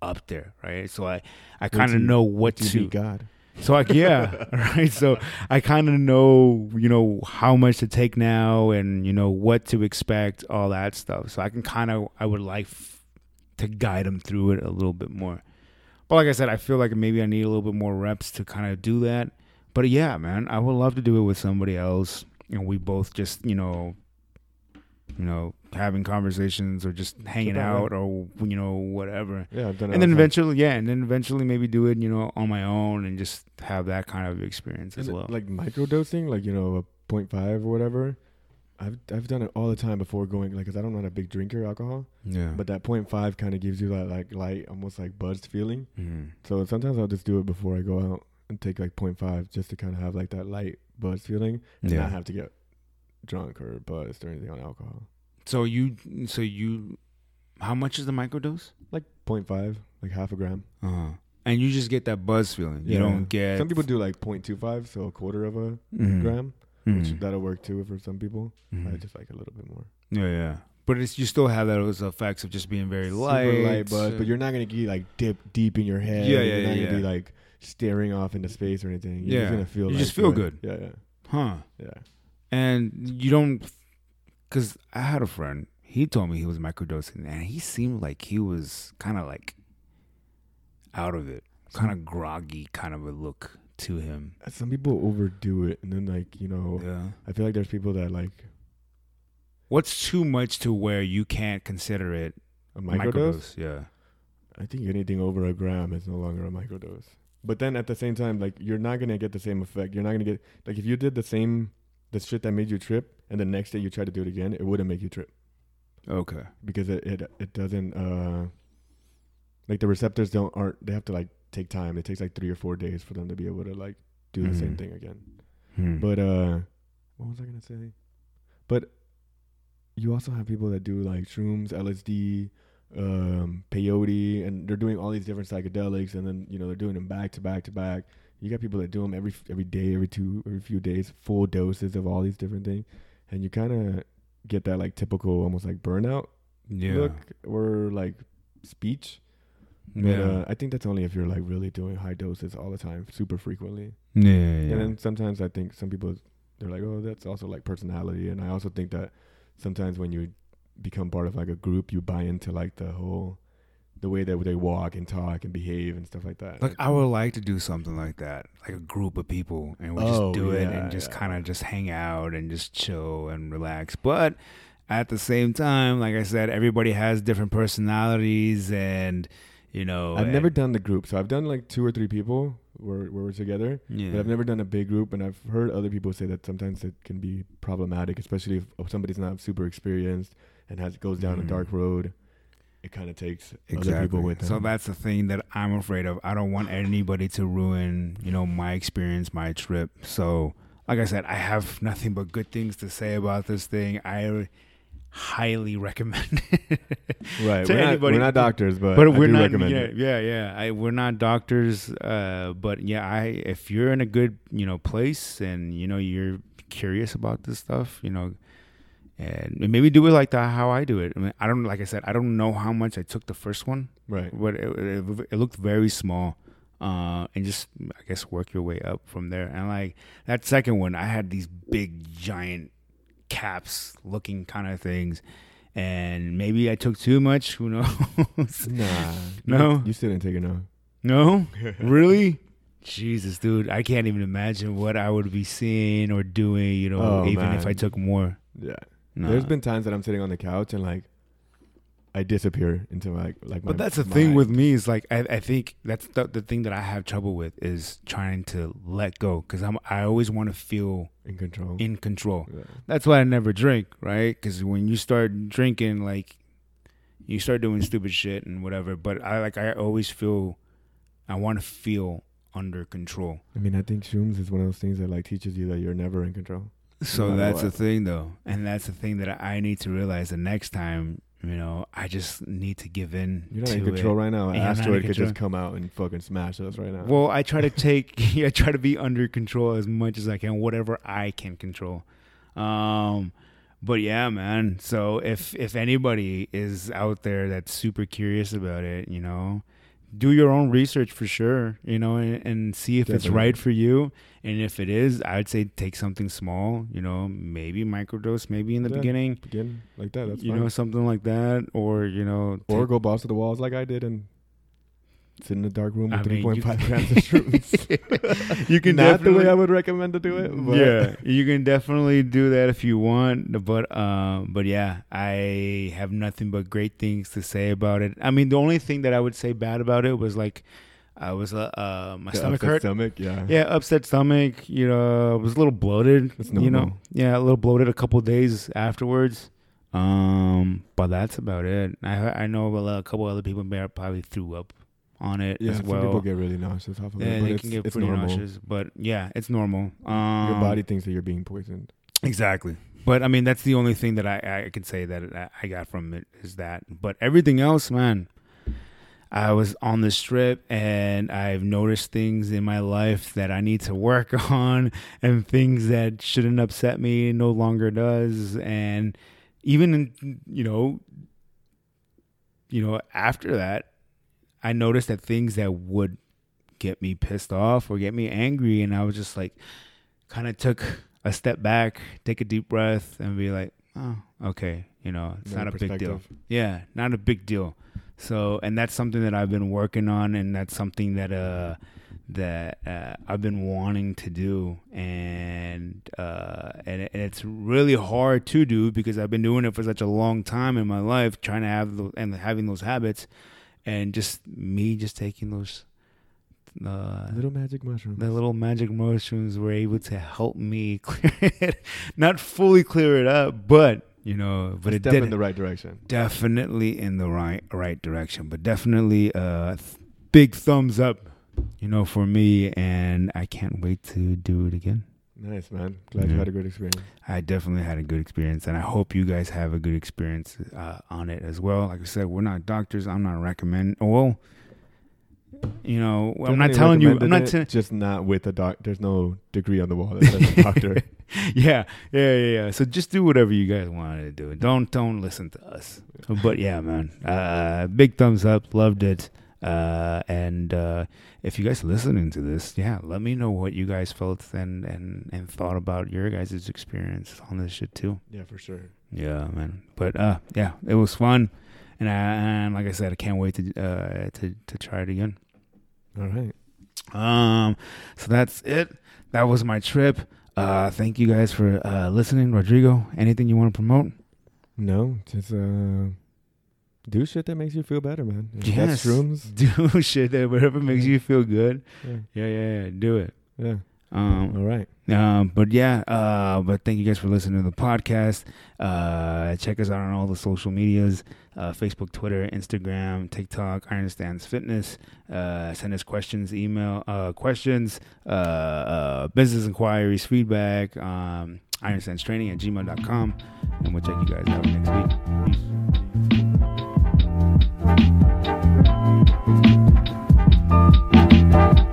up there, right? So I, I kind of know what to. God. So like yeah, right. So I kind of know, you know, how much to take now, and you know what to expect, all that stuff. So I can kind of, I would like f- to guide them through it a little bit more. But like I said, I feel like maybe I need a little bit more reps to kind of do that. But yeah, man, I would love to do it with somebody else, and we both just, you know, you know, having conversations or just hanging out or you know whatever Yeah, I've done it. and then eventually, yeah, and then eventually maybe do it, you know, on my own and just have that kind of experience as Is well. Like microdosing, like you know, a 0.5 or whatever. I've I've done it all the time before going like, cause I don't not a big drinker alcohol, yeah, but that 0.5 kind of gives you that like light, almost like buzzed feeling. Mhm. So sometimes I'll just do it before I go out and take like 0.5 just to kind of have like that light buzz feeling and yeah. not have to get drunk or buzzed or anything on alcohol. So you, so you, how much is the microdose? Like 0.5, like half a gram. Uh huh. And you just get that buzz feeling. You Yeah. don't get Some people do like 0.25, so a quarter of a Mhm. gram, Mhm. which that'll work too for some people. Mhm. I just like a little bit more. yeah, yeah. But it's you still have those effects of just being very light, super light buzz, but you're not gonna get like dip deep in your head. Yeah, yeah, You're not yeah, gonna be like staring off into space or anything. You're Yeah. just gonna feel. You like just feel good. good. Yeah, yeah. Huh. Yeah. And you don't, because I had a friend. He told me he was microdosing, and he seemed like he was kind of like out of it, kind of groggy, kind of a look to him. Uh, some people overdo it, and then like you know, Yeah. I feel like there's people that like What's too much to where you can't consider it a microdose. Yeah. I think anything over a gram is no longer a microdose. But then at the same time, like you're not gonna get the same effect. You're not gonna get like if you did the same the shit that made you trip, and the next day you try to do it again, it wouldn't make you trip Okay. because it it, it doesn't uh like the receptors don't aren't they have to like take time. It takes like three or four days for them to be able to like do the same Mhm. thing again. Hmm. But uh what was I gonna say? But you also have people that do like shrooms, LSD, um, peyote, and they're doing all these different psychedelics, and then you know they're doing them back to back to back. You got people that do them every every day, every two, every few days, full doses of all these different things, and you kind of get that like typical, almost like burnout yeah. look or like speech. But yeah. uh, I think that's only if you're like really doing high doses all the time, super frequently. yeah. And then sometimes I think some people they're like, oh, that's also like personality. And I also think that sometimes when you become part of like a group, you buy into like the whole the way that they walk and talk and behave and stuff like that. Like I would like to do something like that, like a group of people, and we Oh, just do it and just yeah. kind of just hang out and just chill and relax. But at the same time, like I said, everybody has different personalities, and you know, I've never done the group, so I've done like two or three people where, where we're together, yeah. but I've never done a big group. And I've heard other people say that sometimes it can be problematic, especially if, somebody's not super experienced and has goes down Mhm. a dark road. It kind of takes other Exactly. people with them. So that's the thing that I'm afraid of. I don't want anybody to ruin, you know, my experience, my trip. So, like I said, I have nothing but good things to say about this thing. I highly recommend it. right. to We're not, we're not doctors, but, but I we're not recommend yeah, it. yeah, yeah. I, we're not doctors, uh, but yeah, I if you're in a good, you know, place and you know you're curious about this stuff, you know, and maybe do it like that how I do it. I mean, I don't like I said, I don't know how much I took the first one, Right. but it, it, it looked very small. Uh, and just I guess work your way up from there. And like that second one, I had these big giant caps looking kind of things, and maybe I took too much. Who knows? Nah. No? You still didn't take enough. no, really. Jesus, dude, I can't even imagine what I would be seeing or doing. You know, Oh, even if I took more. Yeah. No. There's been times that I'm sitting on the couch and like I disappear into like like my But that's the thing with me is like I, I think that's the, the thing that I have trouble with is trying to let go because I'm I always want to feel in control. in control. Yeah. That's why I never drink, right? Because when you start drinking, like you start doing stupid shit and whatever. But I like I always feel I want to feel under control. I mean, I think shrooms is one of those things that like teaches you that you're never in control. So matter that's the thing, though, and that's the thing that I need to realize the next time. You know, I just need to give in. You're not in control it. right now. An asteroid could just come out and fucking smash us right now. Well, I try to take, I try to be under control as much as I can, whatever I can control. Um, but yeah, man. So if if anybody is out there that's super curious about it, you know, do your own research for sure, you know, and, and see if it's right for you. And if it is, I'd say take something small, you know, maybe microdose, maybe in the Yeah. beginning, Begin like that. That's you fine. know, something like that, or you know, or take- go balls to the walls like I did and sit in a dark room with 3.5 grams of shrooms. you can Not the way I would recommend to do it. But yeah, you can definitely do that if you want, but um, but yeah, I have nothing but great things to say about it. I mean, the only thing that I would say bad about it was like, I was uh, uh my The stomach hurt. Stomach, yeah. Yeah, upset stomach. You know, I was a little bloated. That's You know, yeah, a little bloated a couple days afterwards. Um, but that's about it. I I know a, couple other people probably threw up on it Yeah, as some well. people get really nauseous off of yeah, it, but they can get it's pretty normal. nauseous, but yeah, it's normal. Um, Your body thinks that you're being poisoned. Exactly. But I mean, that's the only thing that I, I could say that I- got from it is that. But everything else, man, I was on the strip and I've noticed things in my life that I need to work on and things that shouldn't upset me no longer does. And even, you know, you know, after that, I noticed that things that would get me pissed off or get me angry, and I was just like, kind of took a step back, take a deep breath, and be like, oh, okay, you know, it's not a big deal. Yeah, not a big deal. So, and that's something that I've been working on, and that's something that uh that uh, I've been wanting to do, and uh and, and it's really hard to do because I've been doing it for such a long time in my life, trying to have the, and having those habits, and just me just taking those. Uh, Little magic mushrooms. the little magic mushrooms were able to help me clear it, not fully clear it up, but you know, but a it step did in the right direction. definitely in the right right direction. But definitely a th- big thumbs up, you know, for me, and I can't wait to do it again. Nice man. Glad you had a good experience. I definitely had a good experience, and I hope you guys have a good experience uh, on it as well. Like I said, we're not doctors. I'm not recommend. Well, you know, I'm not telling you. I'm not telling. just not with a doc. There's no degree on the wall that says doctor. yeah, yeah, yeah, yeah. So just do whatever you guys want to do. Don't don't listen to us. But yeah, man. Uh, big thumbs up. Loved it. Uh, and uh, if you guys are listening to this, yeah, let me know what you guys felt and and and thought about your guys' experience on this shit too. yeah, for sure. Yeah, man. But uh, yeah, it was fun, and I, and like I said, I can't wait to uh to to try it again. All right. Um, so that's it. That was my trip. Uh, thank you guys for uh listening, Rodrigo. Anything you want to promote? No, just uh, do shit that makes you feel better, man. Yes. Shrooms. Do shit that whatever makes you feel good. Yeah. Yeah, yeah, yeah. Do it. Yeah. Um, All right. Um, but yeah, uh, but thank you guys for listening to the podcast. Uh, check us out on all the social medias, uh, Facebook, Twitter, Instagram, TikTok, Iron Stands Fitness. Uh, send us questions, email, uh, questions, uh, uh, business inquiries, feedback, um, Iron Stands Training at gmail.com. And we'll check you guys out next week. Peace. Thank you.